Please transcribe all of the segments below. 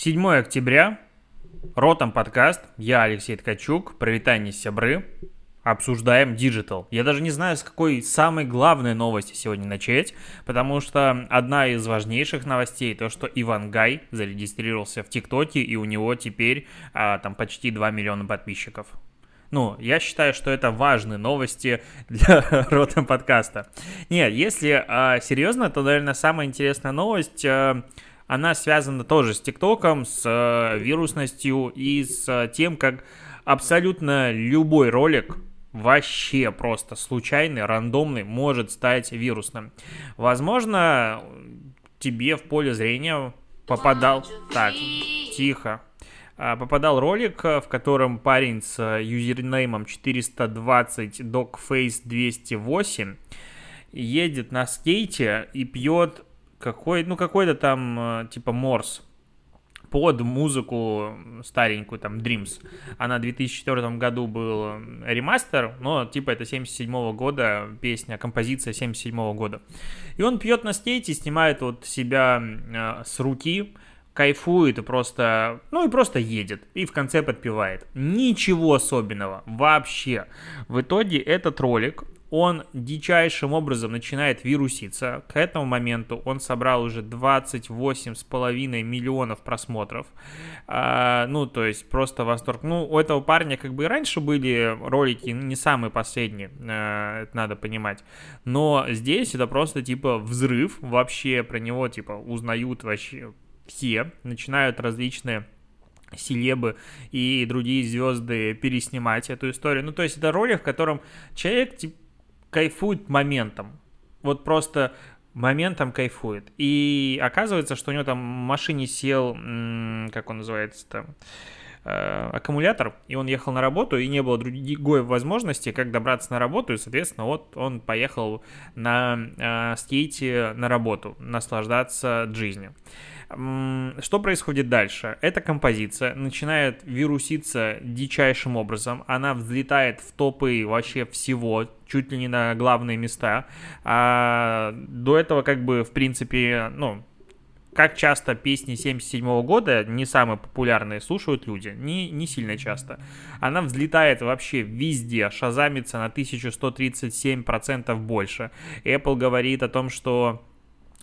7 октября, Ротом подкаст, я Алексей Ткачук, провитание сябры, обсуждаем Digital. Я даже не знаю, с какой самой главной новости сегодня начать, потому что одна из важнейших новостей, то, что Иван Гай зарегистрировался в ТикТоке, и у него теперь а, там почти 2 миллиона подписчиков. Ну, я считаю, что это важные новости для Ротом подкаста. Нет, если а, серьезно, то, наверное, самая интересная новость... А, она связана тоже с ТикТоком, с э, вирусностью и с тем, как абсолютно любой ролик вообще просто случайный, рандомный может стать вирусным. Возможно, тебе в поле зрения попадал... Так, тихо. А, попадал ролик, в котором парень с юзернеймом 420 dogface208 едет на скейте и пьет какой, ну, какой-то там, э, типа, Морс под музыку старенькую, там, Dreams. Она в 2004 году был ремастер, но, типа, это 77 года песня, композиция 77 года. И он пьет на стейте, снимает вот себя э, с руки, кайфует и просто, ну и просто едет, и в конце подпевает. Ничего особенного, вообще. В итоге этот ролик он дичайшим образом начинает вируситься. К этому моменту он собрал уже 28,5 миллионов просмотров. А, ну, то есть просто восторг. Ну, у этого парня как бы и раньше были ролики, не самые последние, а, это надо понимать. Но здесь это просто типа взрыв. Вообще про него типа узнают вообще все. Начинают различные селебы и другие звезды переснимать эту историю. Ну, то есть это ролик, в котором человек типа кайфует моментом. Вот просто моментом кайфует. И оказывается, что у него там в машине сел, как он называется там, э, аккумулятор, и он ехал на работу, и не было другой возможности, как добраться на работу, и, соответственно, вот он поехал на э, скейте на работу, наслаждаться жизнью. Что происходит дальше? Эта композиция начинает вируситься дичайшим образом. Она взлетает в топы вообще всего, чуть ли не на главные места. А до этого как бы, в принципе, ну, как часто песни 77 года, не самые популярные, слушают люди? Не, не сильно часто. Она взлетает вообще везде, шазамится на 1137% больше. Apple говорит о том, что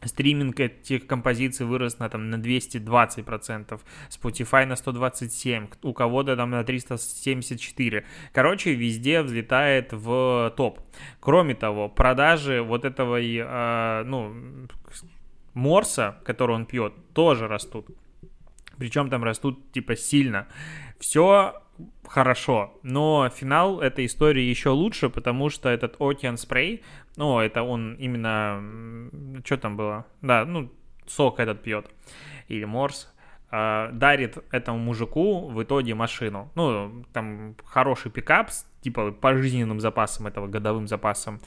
стриминг этих композиций вырос на, там, на 220%, Spotify на 127%, у кого-то там на 374%. Короче, везде взлетает в топ. Кроме того, продажи вот этого, э, ну, морса, который он пьет, тоже растут. Причем там растут типа сильно. Все хорошо, но финал этой истории еще лучше, потому что этот Ocean Spray, ну, это он именно, что там было? Да, ну, сок этот пьет, или морс, э, дарит этому мужику в итоге машину. Ну, там хороший пикап с типа пожизненным запасом, этого годовым запасом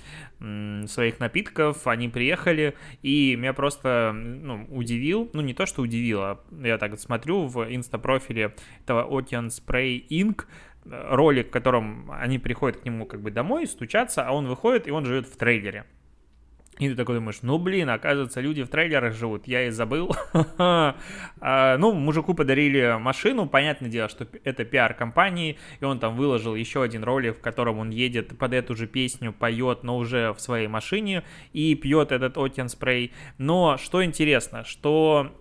своих напитков. Они приехали, и меня просто ну, удивил, ну не то, что удивило, я так смотрю в инста-профиле этого Ocean Spray Inc., ролик, в котором они приходят к нему как бы домой, стучатся, а он выходит, и он живет в трейлере. И ты такой думаешь, ну блин, оказывается, люди в трейлерах живут, я и забыл. А, ну, мужику подарили машину, понятное дело, что это пиар компании, и он там выложил еще один ролик, в котором он едет под эту же песню, поет, но уже в своей машине, и пьет этот Ocean спрей. Но что интересно, что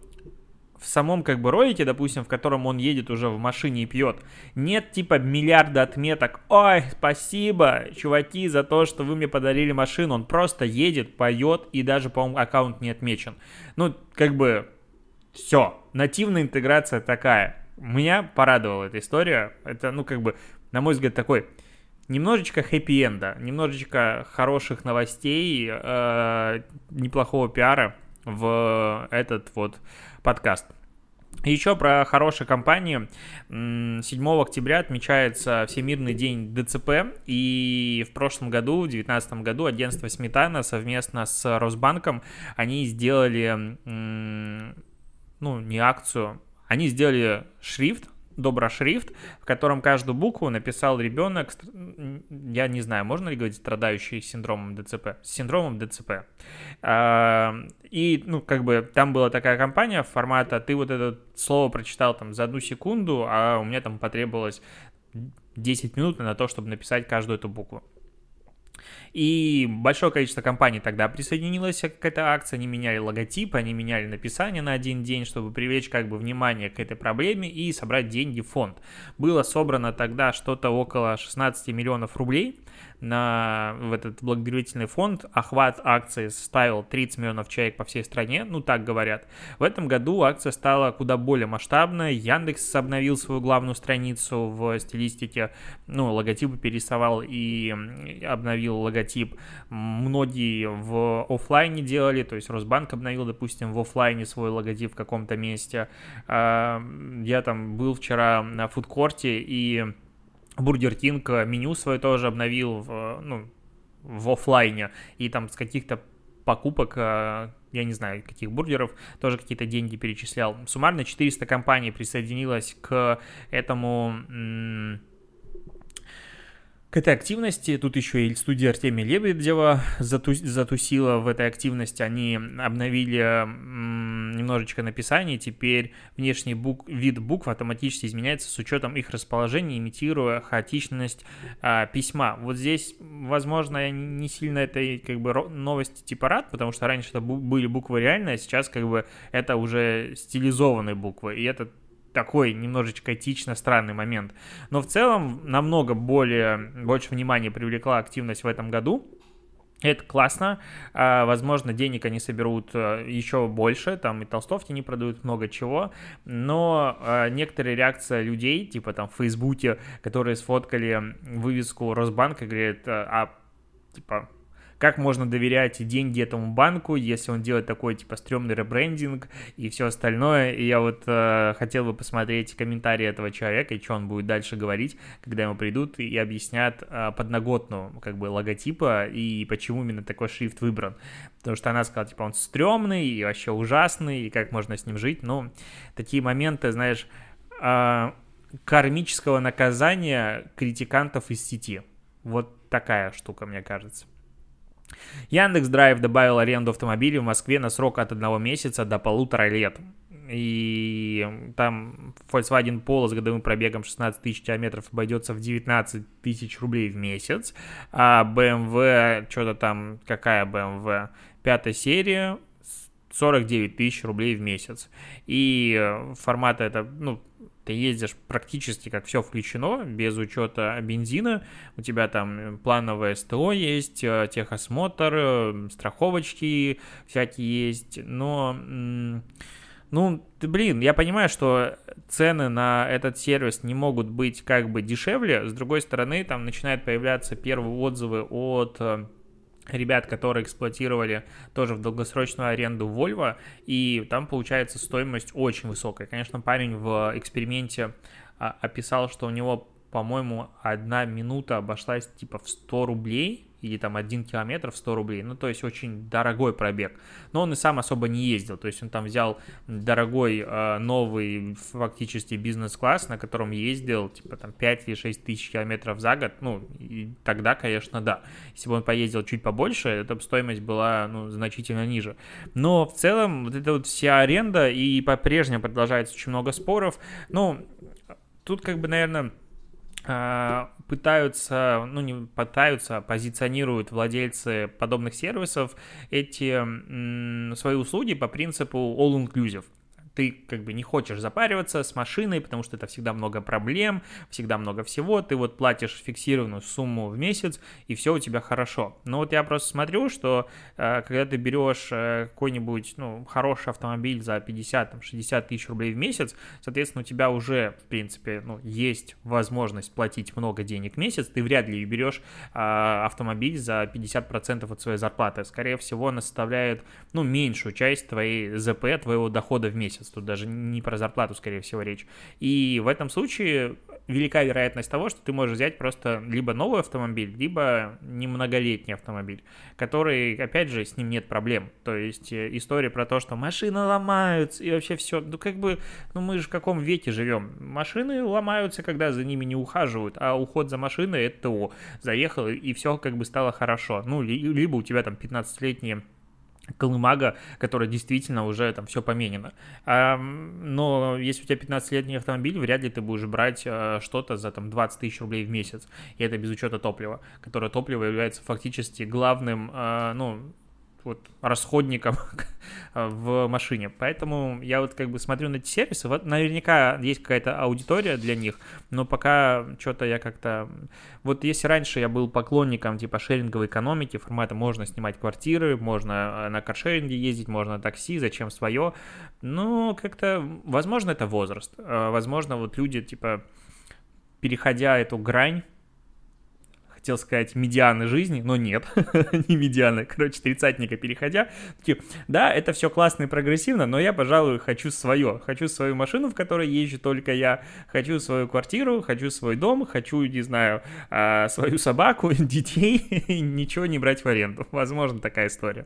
в самом как бы ролике, допустим, в котором он едет уже в машине и пьет, нет типа миллиарда отметок. Ой, спасибо, чуваки, за то, что вы мне подарили машину. Он просто едет, поет и даже, по-моему, аккаунт не отмечен. Ну, как бы, все. Нативная интеграция такая. Меня порадовала эта история. Это, ну, как бы, на мой взгляд, такой немножечко хэппи-энда, немножечко хороших новостей, э, неплохого пиара в этот вот подкаст. Еще про хорошие компании. 7 октября отмечается Всемирный день ДЦП, и в прошлом году, в 2019 году, агентство Сметана совместно с Росбанком, они сделали, ну, не акцию, они сделали шрифт, доброшрифт, в котором каждую букву написал ребенок, я не знаю, можно ли говорить страдающий синдромом ДЦП, с синдромом ДЦП. А, и, ну, как бы там была такая компания формата, ты вот это слово прочитал там за одну секунду, а у меня там потребовалось 10 минут на то, чтобы написать каждую эту букву. И большое количество компаний тогда присоединилось к этой акции, они меняли логотип, они меняли написание на один день, чтобы привлечь как бы внимание к этой проблеме и собрать деньги в фонд. Было собрано тогда что-то около 16 миллионов рублей, на, в этот благотворительный фонд. Охват акции составил 30 миллионов человек по всей стране, ну так говорят. В этом году акция стала куда более масштабной. Яндекс обновил свою главную страницу в стилистике, ну, логотипы перерисовал и обновил логотип. Многие в офлайне делали, то есть Росбанк обновил, допустим, в офлайне свой логотип в каком-то месте. А, я там был вчера на фудкорте и Бургер Кинг э, меню свое тоже обновил в, ну, в офлайне, и там с каких-то покупок, э, я не знаю, каких бургеров, тоже какие-то деньги перечислял. Суммарно 400 компаний присоединилось к этому к этой активности. Тут еще и студия Артемия Лебедева зату, затусила в этой активности. Они обновили немножечко написание. Теперь внешний бук, вид букв автоматически изменяется с учетом их расположения, имитируя хаотичность а, письма. Вот здесь, возможно, я не сильно этой как бы новости типа рад, потому что раньше это были буквы реальные, а сейчас как бы это уже стилизованные буквы. И это такой немножечко этично странный момент. Но в целом намного более, больше внимания привлекла активность в этом году. Это классно, а, возможно, денег они соберут э, еще больше, там и толстовки не продают много чего, но а, некоторые реакции людей, типа там в Фейсбуке, которые сфоткали вывеску Росбанка, говорят, э, а типа как можно доверять деньги этому банку, если он делает такой, типа, стрёмный ребрендинг и все остальное. И я вот э, хотел бы посмотреть комментарии этого человека и что он будет дальше говорить, когда ему придут и объяснят э, подноготную, как бы, логотипа и почему именно такой шрифт выбран. Потому что она сказала, типа, он стрёмный и вообще ужасный, и как можно с ним жить. Ну, такие моменты, знаешь, э, кармического наказания критикантов из сети. Вот такая штука, мне кажется. Яндекс Драйв добавил аренду автомобилей в Москве на срок от одного месяца до полутора лет. И там Volkswagen Polo с годовым пробегом 16 тысяч километров обойдется в 19 тысяч рублей в месяц. А BMW, что-то там, какая BMW? Пятая серия, 49 тысяч рублей в месяц. И формат это, ну, ты ездишь практически как все включено, без учета бензина, у тебя там плановое СТО есть, э, техосмотр, э, страховочки всякие есть, но... Ну, блин, я понимаю, что цены на этот сервис не могут быть как бы дешевле. С другой стороны, там начинают появляться первые отзывы от э, ребят, которые эксплуатировали тоже в долгосрочную аренду Volvo, и там получается стоимость очень высокая. Конечно, парень в эксперименте а, описал, что у него, по-моему, одна минута обошлась типа в 100 рублей, или там один километр в 100 рублей, ну, то есть очень дорогой пробег. Но он и сам особо не ездил, то есть он там взял дорогой э, новый фактически бизнес-класс, на котором ездил, типа там 5 или 6 тысяч километров за год, ну, и тогда, конечно, да. Если бы он поездил чуть побольше, эта стоимость была, ну, значительно ниже. Но в целом вот эта вот вся аренда и по-прежнему продолжается очень много споров, ну, тут как бы, наверное, пытаются, ну не пытаются, а позиционируют владельцы подобных сервисов эти свои услуги по принципу all-inclusive ты как бы не хочешь запариваться с машиной, потому что это всегда много проблем, всегда много всего, ты вот платишь фиксированную сумму в месяц, и все у тебя хорошо. Но вот я просто смотрю, что э, когда ты берешь э, какой-нибудь, ну, хороший автомобиль за 50-60 тысяч рублей в месяц, соответственно, у тебя уже, в принципе, ну, есть возможность платить много денег в месяц, ты вряд ли берешь э, автомобиль за 50% от своей зарплаты. Скорее всего, она составляет, ну, меньшую часть твоей ЗП, твоего дохода в месяц месяц, тут даже не про зарплату, скорее всего, речь. И в этом случае велика вероятность того, что ты можешь взять просто либо новый автомобиль, либо немноголетний автомобиль, который, опять же, с ним нет проблем. То есть э, история про то, что машины ломаются и вообще все, ну как бы, ну мы же в каком веке живем? Машины ломаются, когда за ними не ухаживают, а уход за машиной это ТО. Заехал и все как бы стало хорошо. Ну, либо у тебя там 15-летние колымага, которая действительно уже там все поменено. Но если у тебя 15-летний автомобиль, вряд ли ты будешь брать а, что-то за там 20 тысяч рублей в месяц. И это без учета топлива, которое топливо является фактически главным, а, ну, вот расходником в машине. Поэтому я вот как бы смотрю на эти сервисы, вот наверняка есть какая-то аудитория для них, но пока что-то я как-то... Вот если раньше я был поклонником типа шеринговой экономики, формата можно снимать квартиры, можно э, на каршеринге ездить, можно на такси, зачем свое, ну, как-то, возможно, это возраст. Э, возможно, вот люди, типа, переходя эту грань, хотел сказать, медианы жизни, но нет, не медианы, короче, тридцатника переходя, такие, да, это все классно и прогрессивно, но я, пожалуй, хочу свое, хочу свою машину, в которой езжу только я, хочу свою квартиру, хочу свой дом, хочу, не знаю, а, свою собаку, детей, ничего не брать в аренду, возможно, такая история.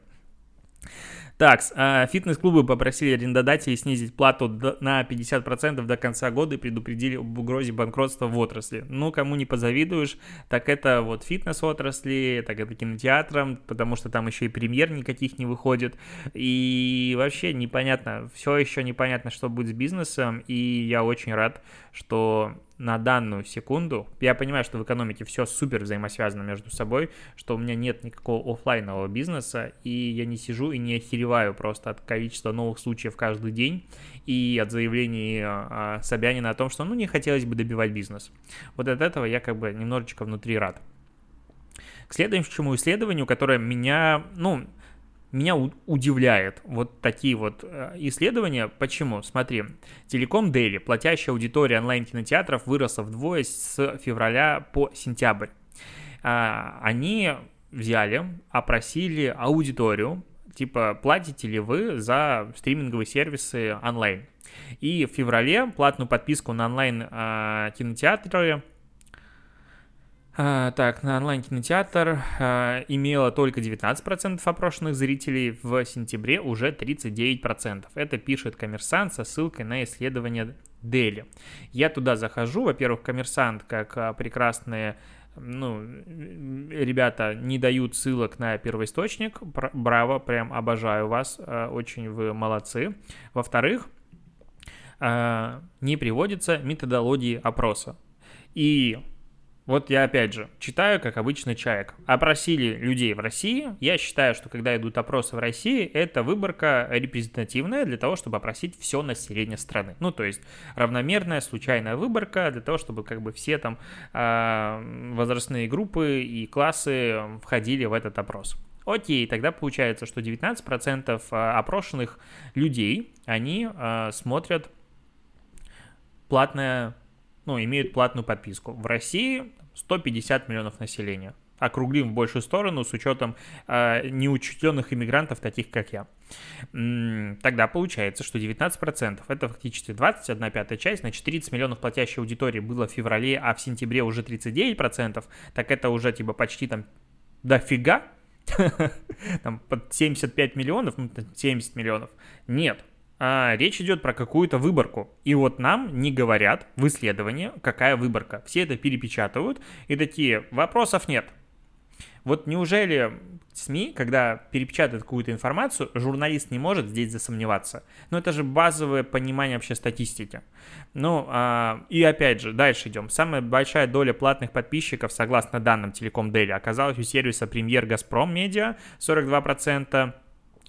Так, а, фитнес-клубы попросили арендодателей снизить плату на 50% до конца года и предупредили об угрозе банкротства в отрасли. Ну, кому не позавидуешь, так это вот фитнес-отрасли, так это кинотеатрам, потому что там еще и премьер никаких не выходит. И вообще непонятно, все еще непонятно, что будет с бизнесом, и я очень рад, что на данную секунду, я понимаю, что в экономике все супер взаимосвязано между собой, что у меня нет никакого офлайнового бизнеса, и я не сижу и не охереваю просто от количества новых случаев каждый день и от заявлений а, Собянина о том, что ну не хотелось бы добивать бизнес. Вот от этого я как бы немножечко внутри рад. К следующему исследованию, которое меня, ну, меня удивляет вот такие вот э, исследования. Почему? Смотри, Телеком Дели, платящая аудитория онлайн-кинотеатров выросла вдвое с февраля по сентябрь. А, они взяли, опросили аудиторию, типа, платите ли вы за стриминговые сервисы онлайн. И в феврале платную подписку на онлайн-кинотеатры а, так, на онлайн-кинотеатр а, имело только 19% опрошенных зрителей, в сентябре уже 39%. Это пишет коммерсант со ссылкой на исследование Дели. Я туда захожу, во-первых, коммерсант, как а, прекрасные ну, ребята не дают ссылок на первоисточник, браво, прям обожаю вас, очень вы молодцы. Во-вторых, не приводится методологии опроса. И вот я опять же читаю, как обычный человек. Опросили людей в России. Я считаю, что когда идут опросы в России, это выборка репрезентативная для того, чтобы опросить все население страны. Ну, то есть равномерная, случайная выборка для того, чтобы как бы все там э, возрастные группы и классы входили в этот опрос. Окей, тогда получается, что 19% а, опрошенных людей, они э, смотрят платное ну, имеют платную подписку. В России 150 миллионов населения. Округлим в большую сторону с учетом э, неучтенных иммигрантов, таких как я. Тогда получается, что 19% это фактически 21 пятая часть, значит 30 миллионов платящей аудитории было в феврале, а в сентябре уже 39%, так это уже типа почти там дофига, там под 75 миллионов, ну, 70 миллионов. Нет, а, речь идет про какую-то выборку. И вот нам не говорят в исследовании, какая выборка. Все это перепечатывают и такие, вопросов нет. Вот неужели СМИ, когда перепечатают какую-то информацию, журналист не может здесь засомневаться? Ну, это же базовое понимание вообще статистики. Ну, а, и опять же, дальше идем. Самая большая доля платных подписчиков, согласно данным Телеком Дели, оказалась у сервиса Премьер Газпром Медиа, 42%,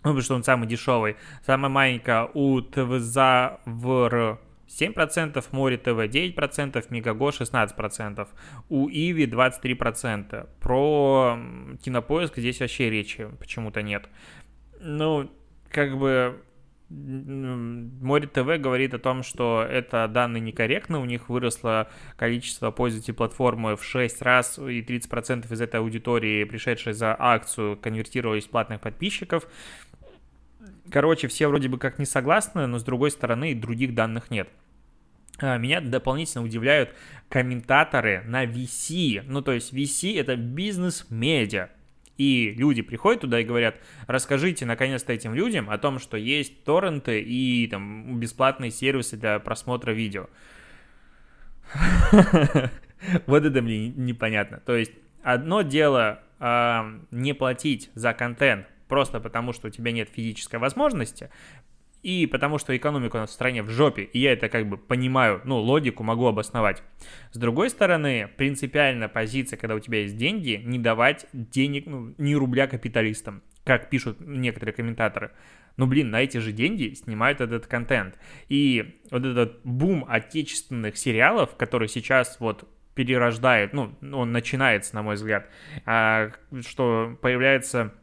ну, потому что он самый дешевый. Самая маленькая у ТВЗАВР 7%, Море ТВ 9%, Мегаго 16%, у Иви 23%. Про Кинопоиск здесь вообще речи почему-то нет. Ну, как бы Море ТВ говорит о том, что это данные некорректны, у них выросло количество пользователей платформы в 6 раз, и 30% из этой аудитории, пришедшей за акцию, конвертировались в платных подписчиков. Короче, все вроде бы как не согласны, но с другой стороны других данных нет. а, меня дополнительно удивляют комментаторы на VC. Ну, то есть VC — это бизнес-медиа. И люди приходят туда и говорят, расскажите наконец-то этим людям о том, что есть торренты и там бесплатные сервисы для просмотра видео. Вот это мне непонятно. То есть одно дело не платить за контент просто потому, что у тебя нет физической возможности, и потому что экономика у нас в стране в жопе, и я это как бы понимаю, ну, логику могу обосновать. С другой стороны, принципиальная позиция, когда у тебя есть деньги, не давать денег, ну, ни рубля капиталистам, как пишут некоторые комментаторы. Ну, блин, на эти же деньги снимают этот контент. И вот этот бум отечественных сериалов, который сейчас вот перерождает, ну, он начинается, на мой взгляд, а, что появляется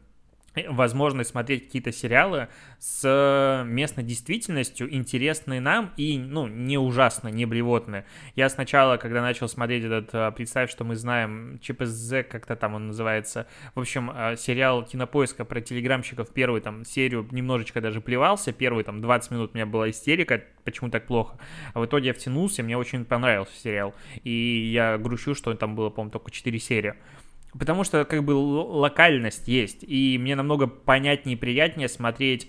возможность смотреть какие-то сериалы с местной действительностью, интересные нам и, ну, не ужасно, не блевотные. Я сначала, когда начал смотреть этот а, «Представь, что мы знаем», ЧПЗ, как-то там он называется, в общем, сериал кинопоиска про телеграмщиков, первую там серию немножечко даже плевался, первые там 20 минут у меня была истерика, почему так плохо. А в итоге я втянулся, мне очень понравился сериал, и я грущу, что там было, по-моему, только 4 серии. Потому что как бы локальность есть, и мне намного понятнее и приятнее смотреть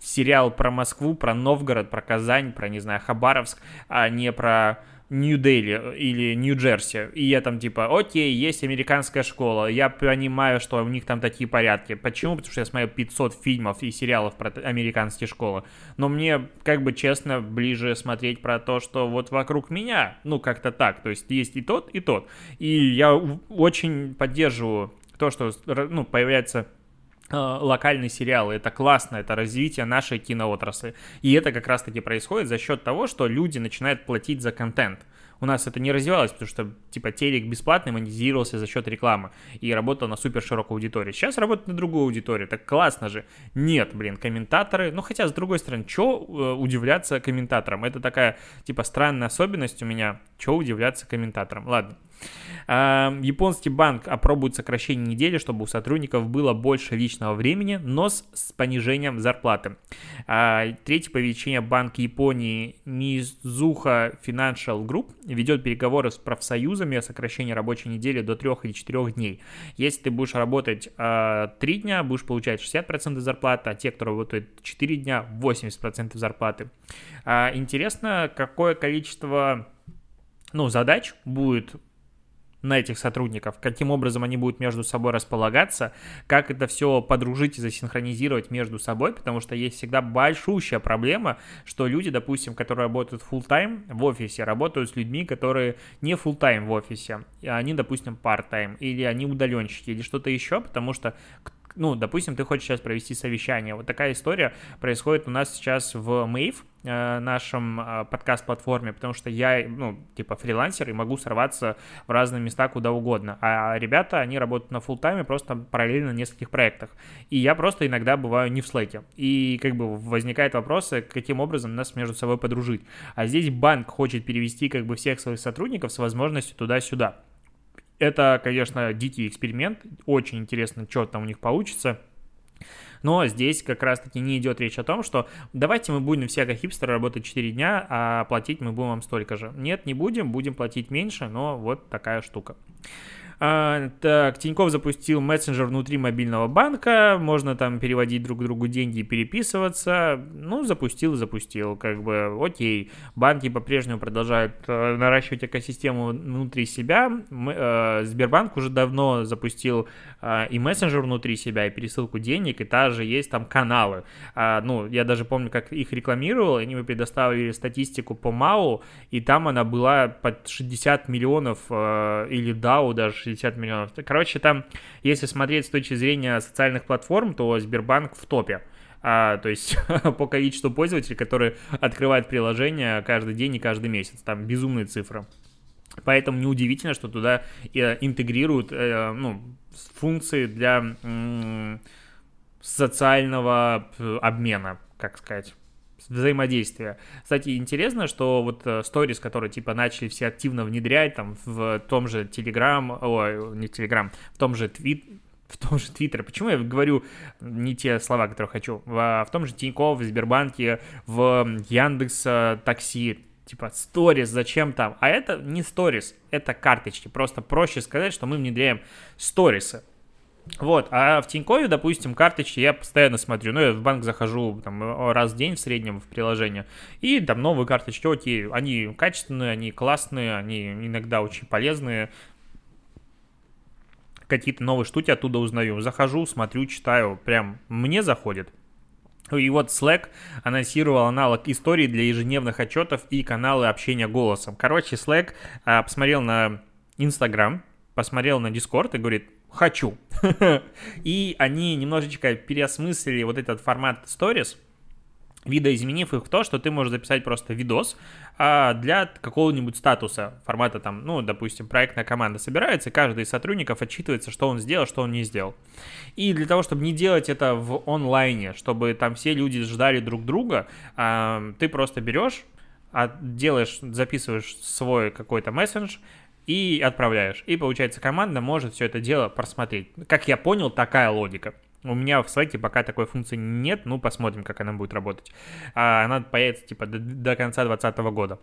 сериал про Москву, про Новгород, про Казань, про, не знаю, Хабаровск, а не про Нью-Дели или Нью-Джерси, и я там типа, окей, есть американская школа, я понимаю, что у них там такие порядки. Почему? Потому что я смотрел 500 фильмов и сериалов про американские школы. Но мне, как бы честно, ближе смотреть про то, что вот вокруг меня, ну как-то так, то есть есть и тот, и тот. И я очень поддерживаю то, что ну, появляется Э, локальные сериалы. Это классно, это развитие нашей киноотрасли. И это как раз-таки происходит за счет того, что люди начинают платить за контент. У нас это не развивалось, потому что, типа, телек бесплатный монетизировался за счет рекламы и работал на супер широкой аудитории. Сейчас работает на другую аудиторию, так классно же. Нет, блин, комментаторы, ну, хотя, с другой стороны, что э, удивляться комментаторам? Это такая, типа, странная особенность у меня, что удивляться комментаторам. Ладно. Японский банк опробует сокращение недели, чтобы у сотрудников было больше личного времени, но с, с понижением зарплаты. А, третье повеличение Банк Японии Мизуха Financial Group ведет переговоры с профсоюзами о сокращении рабочей недели до 3 или 4 дней. Если ты будешь работать э, 3 дня, будешь получать 60% зарплаты, а те, кто работает 4 дня, 80% зарплаты. А, интересно, какое количество ну, задач будет на этих сотрудников, каким образом они будут между собой располагаться, как это все подружить и засинхронизировать между собой, потому что есть всегда большущая проблема, что люди, допустим, которые работают full time в офисе, работают с людьми, которые не full time в офисе, они, допустим, part-time, или они удаленщики, или что-то еще, потому что ну, допустим, ты хочешь сейчас провести совещание. Вот такая история происходит у нас сейчас в Mave, э, нашем э, подкаст-платформе, потому что я, ну, типа фрилансер и могу сорваться в разные места куда угодно. А ребята, они работают на full тайме просто параллельно на нескольких проектах. И я просто иногда бываю не в слэке. И как бы возникает вопрос, каким образом нас между собой подружить. А здесь банк хочет перевести как бы всех своих сотрудников с возможностью туда-сюда. Это, конечно, дикий эксперимент. Очень интересно, что там у них получится. Но здесь как раз-таки не идет речь о том, что давайте мы будем все как хипстеры работать 4 дня, а платить мы будем вам столько же. Нет, не будем, будем платить меньше, но вот такая штука. А, так, Тиньков запустил мессенджер внутри мобильного банка, можно там переводить друг другу деньги и переписываться. Ну, запустил, запустил, как бы, окей. Банки по-прежнему продолжают э, наращивать экосистему внутри себя. Мы, э, Сбербанк уже давно запустил э, и мессенджер внутри себя, и пересылку денег, и также есть там каналы. А, ну, я даже помню, как их рекламировал, они мне предоставили статистику по МАУ, и там она была под 60 миллионов, э, или DAO даже 60 миллионов. Короче, там, если смотреть с точки зрения социальных платформ, то Сбербанк в топе. А, то есть по количеству пользователей, которые открывают приложение каждый день и каждый месяц. Там безумные цифры. Поэтому неудивительно, что туда э, интегрируют э, ну, функции для социального э, обмена, как сказать взаимодействия. Кстати, интересно, что вот сторис, которые типа начали все активно внедрять там в том же Telegram, ой, не Telegram, в том же Твит, в том же Твиттер. Почему я говорю не те слова, которые хочу? В, в том же Тинькофф, в Сбербанке, в Яндекс Такси, типа, сторис, зачем там? А это не сторис, это карточки. Просто проще сказать, что мы внедряем сторисы. Вот, а в Тинькове, допустим, карточки я постоянно смотрю. Ну, я в банк захожу там раз в день в среднем в приложение. И там новые карточки, окей, они качественные, они классные, они иногда очень полезные. Какие-то новые штуки оттуда узнаю. Захожу, смотрю, читаю, прям мне заходит. И вот Slack анонсировал аналог истории для ежедневных отчетов и каналы общения голосом. Короче, Slack а, посмотрел на Instagram, посмотрел на Discord и говорит, хочу. И они немножечко переосмыслили вот этот формат Stories, видоизменив их в то, что ты можешь записать просто видос а для какого-нибудь статуса формата там, ну, допустим, проектная команда собирается, и каждый из сотрудников отчитывается, что он сделал, что он не сделал. И для того, чтобы не делать это в онлайне, чтобы там все люди ждали друг друга, а, ты просто берешь, делаешь, записываешь свой какой-то мессендж, и отправляешь. И получается, команда может все это дело просмотреть. Как я понял, такая логика. У меня в Slack пока такой функции нет, ну посмотрим, как она будет работать. А она появится типа до, до конца 2020 года.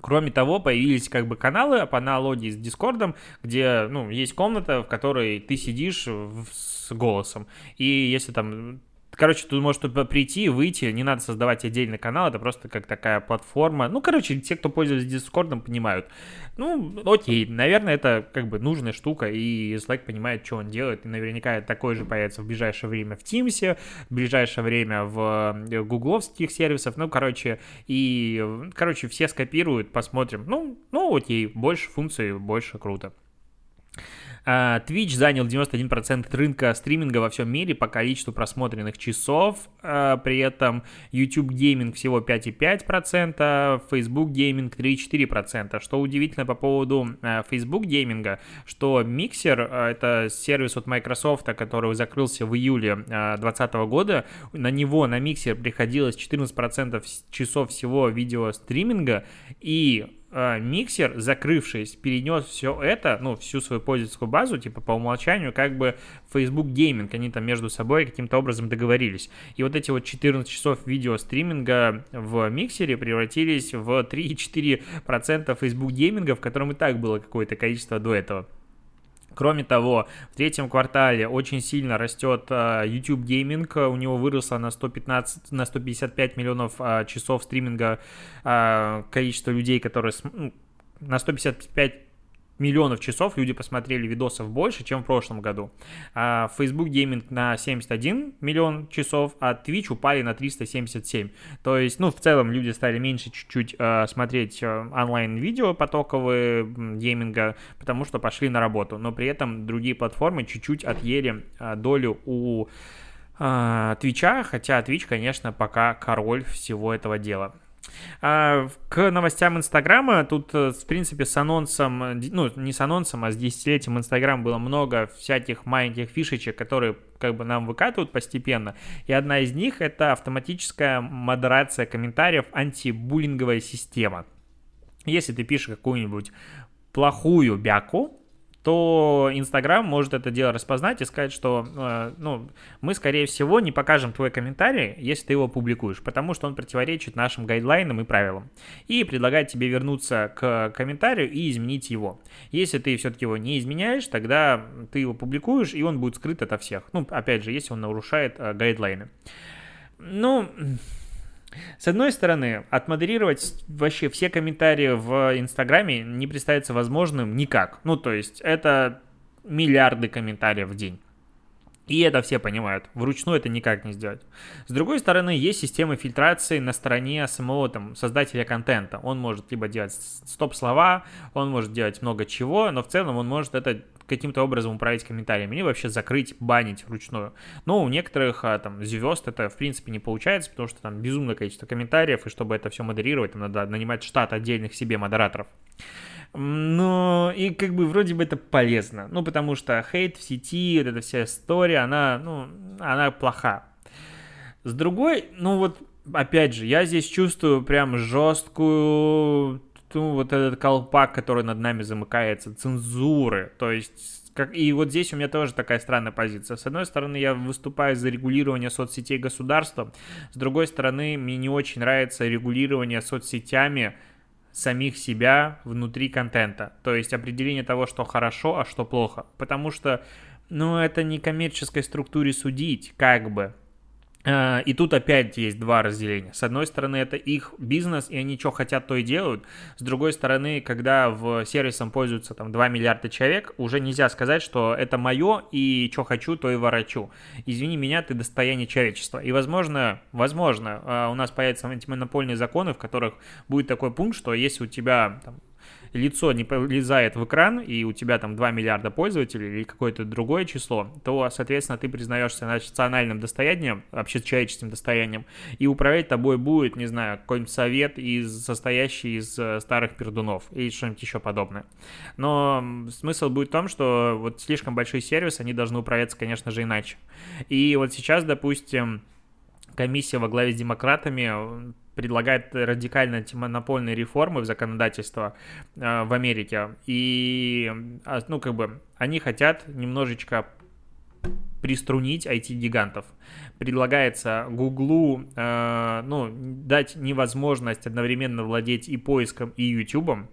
Кроме того, появились как бы каналы по аналогии с Дискордом, где, ну, есть комната, в которой ты сидишь с голосом. И если там Короче, тут может прийти, выйти, не надо создавать отдельный канал, это просто как такая платформа. Ну, короче, те, кто пользуется Дискордом, понимают. Ну, окей, наверное, это как бы нужная штука, и Slack понимает, что он делает, и наверняка такой же появится в ближайшее время в Teams, в ближайшее время в э, гугловских сервисах, ну, короче, и, короче, все скопируют, посмотрим. Ну, ну, окей, больше функций, больше круто. А, Twitch занял 91% рынка стриминга во всем мире по количеству просмотренных часов, а, при этом YouTube Gaming всего 5,5%, Facebook Gaming 3,4%. Что удивительно по поводу а, Facebook Gaming, что Mixer, это сервис от Microsoft, который закрылся в июле 2020 года, на него, на Mixer приходилось 14% часов всего видеостриминга, и э, миксер, закрывшись, перенес все это, ну, всю свою пользовательскую базу, типа по умолчанию, как бы Facebook Gaming, они там между собой каким-то образом договорились. И вот эти вот 14 часов видео стриминга в миксере превратились в 3,4% Facebook Gaming, в котором и так было какое-то количество до этого. Кроме того, в третьем квартале очень сильно растет uh, YouTube Gaming, у него выросло на 115, на 155 миллионов uh, часов стриминга uh, количество людей, которые ну, на 155 миллионов часов люди посмотрели видосов больше, чем в прошлом году. А Facebook Gaming на 71 миллион часов, а Twitch упали на 377. То есть, ну, в целом люди стали меньше чуть-чуть э, смотреть э, онлайн-видео потоковые гейминга, потому что пошли на работу. Но при этом другие платформы чуть-чуть отъели долю у Твича, хотя Twitch, конечно, пока король всего этого дела. А, к новостям Инстаграма, тут, э, в принципе, с анонсом, ну, не с анонсом, а с десятилетием Инстаграм было много всяких маленьких фишечек, которые как бы нам выкатывают постепенно. И одна из них — это автоматическая модерация комментариев, антибуллинговая система. Если ты пишешь какую-нибудь плохую бяку, то Инстаграм может это дело распознать и сказать, что э, ну, мы, скорее всего, не покажем твой комментарий, если ты его публикуешь, потому что он противоречит нашим гайдлайнам и правилам. И предлагает тебе вернуться к комментарию и изменить его. Если ты все-таки его не изменяешь, тогда ты его публикуешь, и он будет скрыт ото всех. Ну, опять же, если он нарушает э, гайдлайны. Ну, с одной стороны, отмодерировать вообще все комментарии в Инстаграме не представится возможным никак. Ну, то есть, это миллиарды комментариев в день. И это все понимают. Вручную это никак не сделать. С другой стороны, есть система фильтрации на стороне самого там, создателя контента. Он может либо делать стоп-слова, он может делать много чего, но в целом он может это каким-то образом управлять комментариями или вообще закрыть, банить вручную. Но у некоторых а, там звезд это в принципе не получается, потому что там безумное количество комментариев, и чтобы это все модерировать, там надо нанимать штат отдельных себе модераторов. Но и как бы вроде бы это полезно. Ну, потому что хейт в сети, вот эта вся история, она, ну, она плоха. С другой, ну вот, опять же, я здесь чувствую прям жесткую, ну, вот этот колпак, который над нами замыкается, цензуры. То есть как, и вот здесь у меня тоже такая странная позиция. С одной стороны, я выступаю за регулирование соцсетей государством, с другой стороны, мне не очень нравится регулирование соцсетями самих себя внутри контента. То есть определение того, что хорошо, а что плохо. Потому что, ну, это не коммерческой структуре судить, как бы. А, и тут опять есть два разделения. С одной стороны, это их бизнес, и они что хотят, то и делают. С другой стороны, когда в сервисом пользуются там 2 миллиарда человек, уже нельзя сказать, что это мое, и что хочу, то и ворочу. Извини меня, ты достояние человечества. И, возможно, возможно, а, у нас появятся антимонопольные законы, в которых будет такой пункт, что если у тебя там, лицо не полезает в экран, и у тебя там 2 миллиарда пользователей или какое-то другое число, то, соответственно, ты признаешься национальным достоянием, общечеловеческим достоянием, и управлять тобой будет, не знаю, какой-нибудь совет, из, состоящий из э, старых пердунов или что-нибудь еще подобное. Но смысл будет в том, что вот слишком большие сервисы, они должны управляться, конечно же, иначе. И вот сейчас, допустим, комиссия во главе с демократами предлагает радикально антимонопольные реформы в законодательство э, в Америке. И, а, ну, как бы, они хотят немножечко приструнить IT-гигантов. Предлагается Гуглу, э, ну, дать невозможность одновременно владеть и поиском, и YouTube,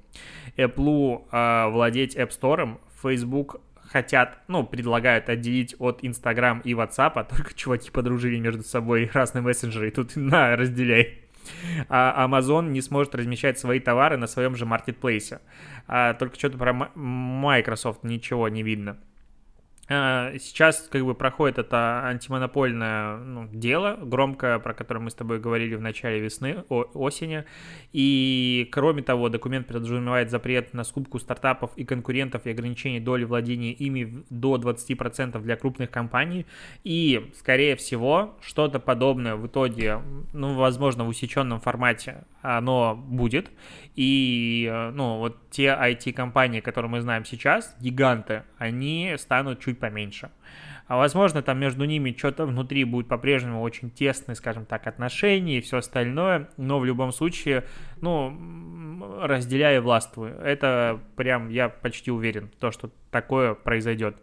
Apple э, владеть App Store, Facebook хотят, ну, предлагают отделить от Instagram и WhatsApp, а только чуваки подружили между собой разные мессенджеры, и тут на, разделяй а Amazon не сможет размещать свои товары на своем же маркетплейсе. А только что-то про Microsoft ничего не видно. А, сейчас как бы проходит это антимонопольное ну, дело, громкое, про которое мы с тобой говорили в начале весны, о, осени. И кроме того, документ подразумевает запрет на скупку стартапов и конкурентов и ограничение доли владения ими до 20% для крупных компаний. И, скорее всего, что-то подобное в итоге, ну, возможно, в усеченном формате оно будет. И, э, ну, вот те IT-компании, которые мы знаем сейчас, гиганты, они станут чуть поменьше. А возможно, там между ними что-то внутри будет по-прежнему очень тесные, скажем так, отношения и все остальное, но в любом случае, ну, разделяя властвую. Это прям, я почти уверен, то, что такое произойдет.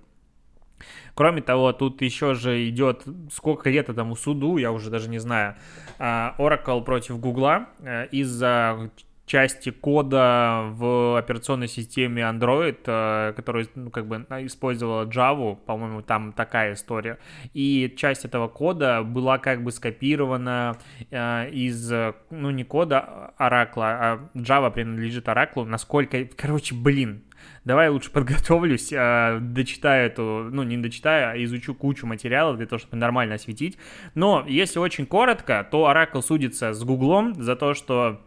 Кроме того, тут еще же идет сколько лет этому суду, я уже даже не знаю, а, Oracle против Гугла э, из-за части кода в операционной системе Android, э, которая ну, как бы использовала Java, по-моему, там такая история. И часть этого кода была как бы скопирована э, из, ну не кода Oracle, а Java принадлежит Oracle. Насколько, короче, блин, давай лучше подготовлюсь, э, дочитаю эту, ну не дочитаю, а изучу кучу материалов для того, чтобы нормально осветить. Но если очень коротко, то Oracle судится с Гуглом за то, что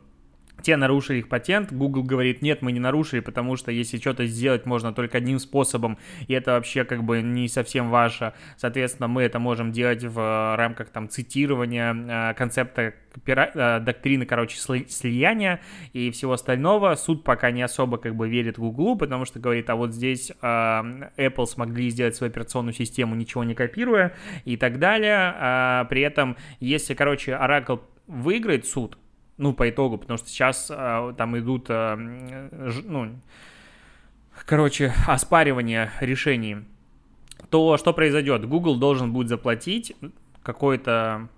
те нарушили их патент, Google говорит, нет, мы не нарушили, потому что если что-то сделать можно только одним способом, и это вообще как бы не совсем ваше, соответственно, мы это можем делать в э, рамках там цитирования э, концепта э, доктрины, короче, слияния и всего остального. Суд пока не особо как бы верит Google, потому что говорит, а вот здесь Apple смогли сделать свою операционную систему, ничего не копируя и так далее. А при этом, если, короче, Oracle выиграет суд, ну, по итогу, потому что сейчас э, там идут, э, ж, ну, короче, оспаривания решений, то что произойдет? Google должен будет заплатить какое-то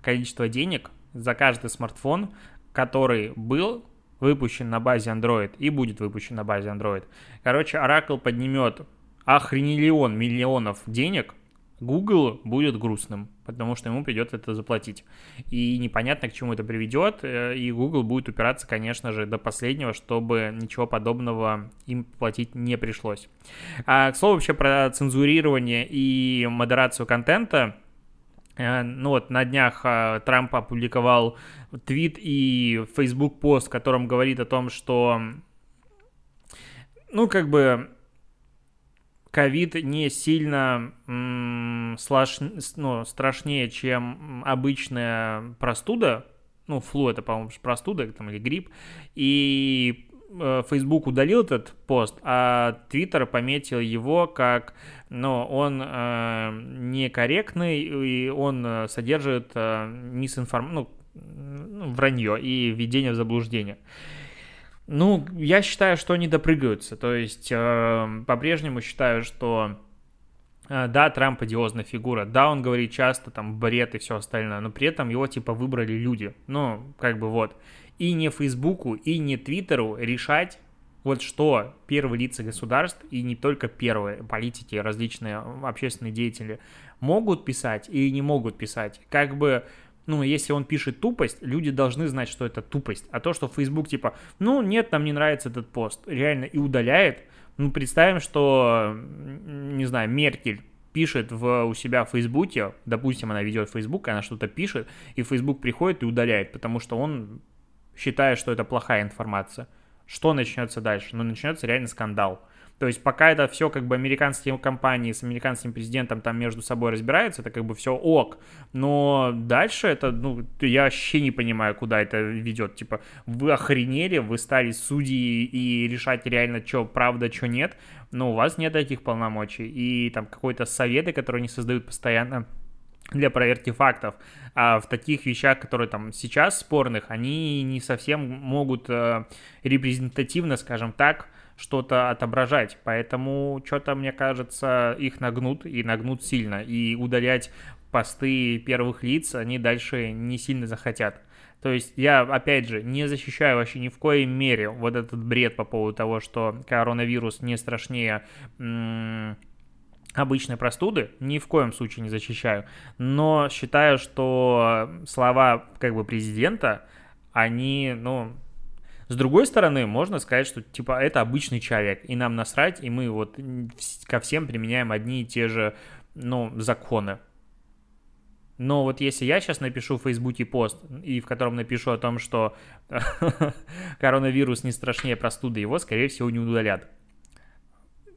количество денег за каждый смартфон, который был выпущен на базе Android и будет выпущен на базе Android. Короче, Oracle поднимет охренелион миллионов денег Google будет грустным, потому что ему придется это заплатить. И непонятно, к чему это приведет, э, и Google будет упираться, конечно же, до последнего, чтобы ничего подобного им платить не пришлось. А, к слову, вообще про цензурирование и модерацию контента, э, ну вот на днях э, Трамп опубликовал твит и Facebook пост, в котором говорит о том, что ну как бы ковид не сильно м, слаш, ну, страшнее, чем обычная простуда, ну, флу это, по-моему, простуда там, или грипп, и э, Facebook удалил этот пост, а Twitter пометил его как, ну, он э, некорректный, и он содержит э, мисинформацию, ну, вранье и введение в заблуждение. Ну, я считаю, что они допрыгаются. То есть, э, по-прежнему считаю, что э, да, Трамп одиозная фигура, да, он говорит часто там бред и все остальное, но при этом его типа выбрали люди. Ну, как бы вот. и не Фейсбуку, и не Твиттеру решать, вот что первые лица государств, и не только первые, политики, различные общественные деятели, могут писать и не могут писать. Как бы ну, если он пишет тупость, люди должны знать, что это тупость. А то, что Facebook типа, ну, нет, нам не нравится этот пост, реально и удаляет, ну, представим, что, не знаю, Меркель пишет в, у себя в Фейсбуке, допустим, она ведет Facebook, она что-то пишет, и Facebook приходит и удаляет, потому что он считает, что это плохая информация. Что начнется дальше? Ну, начнется реально скандал. То есть пока это все как бы американские компании с американским президентом там между собой разбираются, это как бы все ок. Но дальше это, ну, я вообще не понимаю, куда это ведет. Типа, вы охренели, вы стали судьи и решать реально, что правда, что нет. Но у вас нет таких полномочий. И там какой-то советы, которые они создают постоянно, для проверки фактов. А в таких вещах, которые там сейчас спорных, они не совсем могут э, репрезентативно, скажем так, что-то отображать. Поэтому что-то, мне кажется, их нагнут и нагнут сильно. И удалять посты первых лиц они дальше не сильно захотят. То есть я, опять же, не защищаю вообще ни в коей мере вот этот бред по поводу того, что коронавирус не страшнее обычной простуды, ни в коем случае не защищаю. Но считаю, что слова как бы президента, они, ну, с другой стороны, можно сказать, что типа это обычный человек, и нам насрать, и мы вот ко всем применяем одни и те же, ну, законы. Но вот если я сейчас напишу в Фейсбуке пост, и в котором напишу о том, что коронавирус не страшнее простуды, его, скорее всего, не удалят.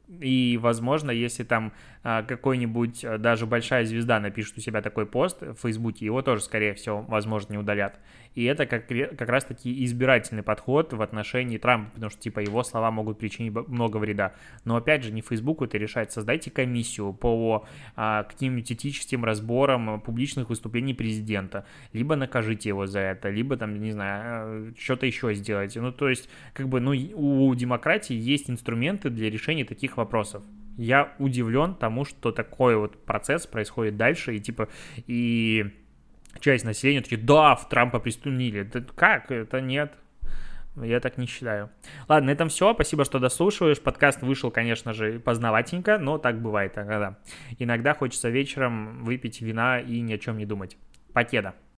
И, возможно, если там а, какой-нибудь, а, даже большая звезда напишет у себя такой пост в Фейсбуке, его тоже, скорее всего, возможно, не удалят. И это как, как раз-таки избирательный подход в отношении Трампа, потому что, типа, его слова могут причинить много вреда. Но, опять же, не Фейсбуку это решать. Создайте комиссию по а, каким-нибудь этическим разборам публичных выступлений президента. Либо накажите его за это, либо, там, не знаю, а, что-то еще сделайте. Ну, то есть, как бы, ну, у демократии есть инструменты для решения таких вопросов я удивлен тому, что такой вот процесс происходит дальше, и типа, и часть населения такие, да, в Трампа пристунили. Да как? Это нет. Я так не считаю. Ладно, на этом все. Спасибо, что дослушиваешь. Подкаст вышел, конечно же, познаватенько, но так бывает иногда. Иногда хочется вечером выпить вина и ни о чем не думать. Покеда.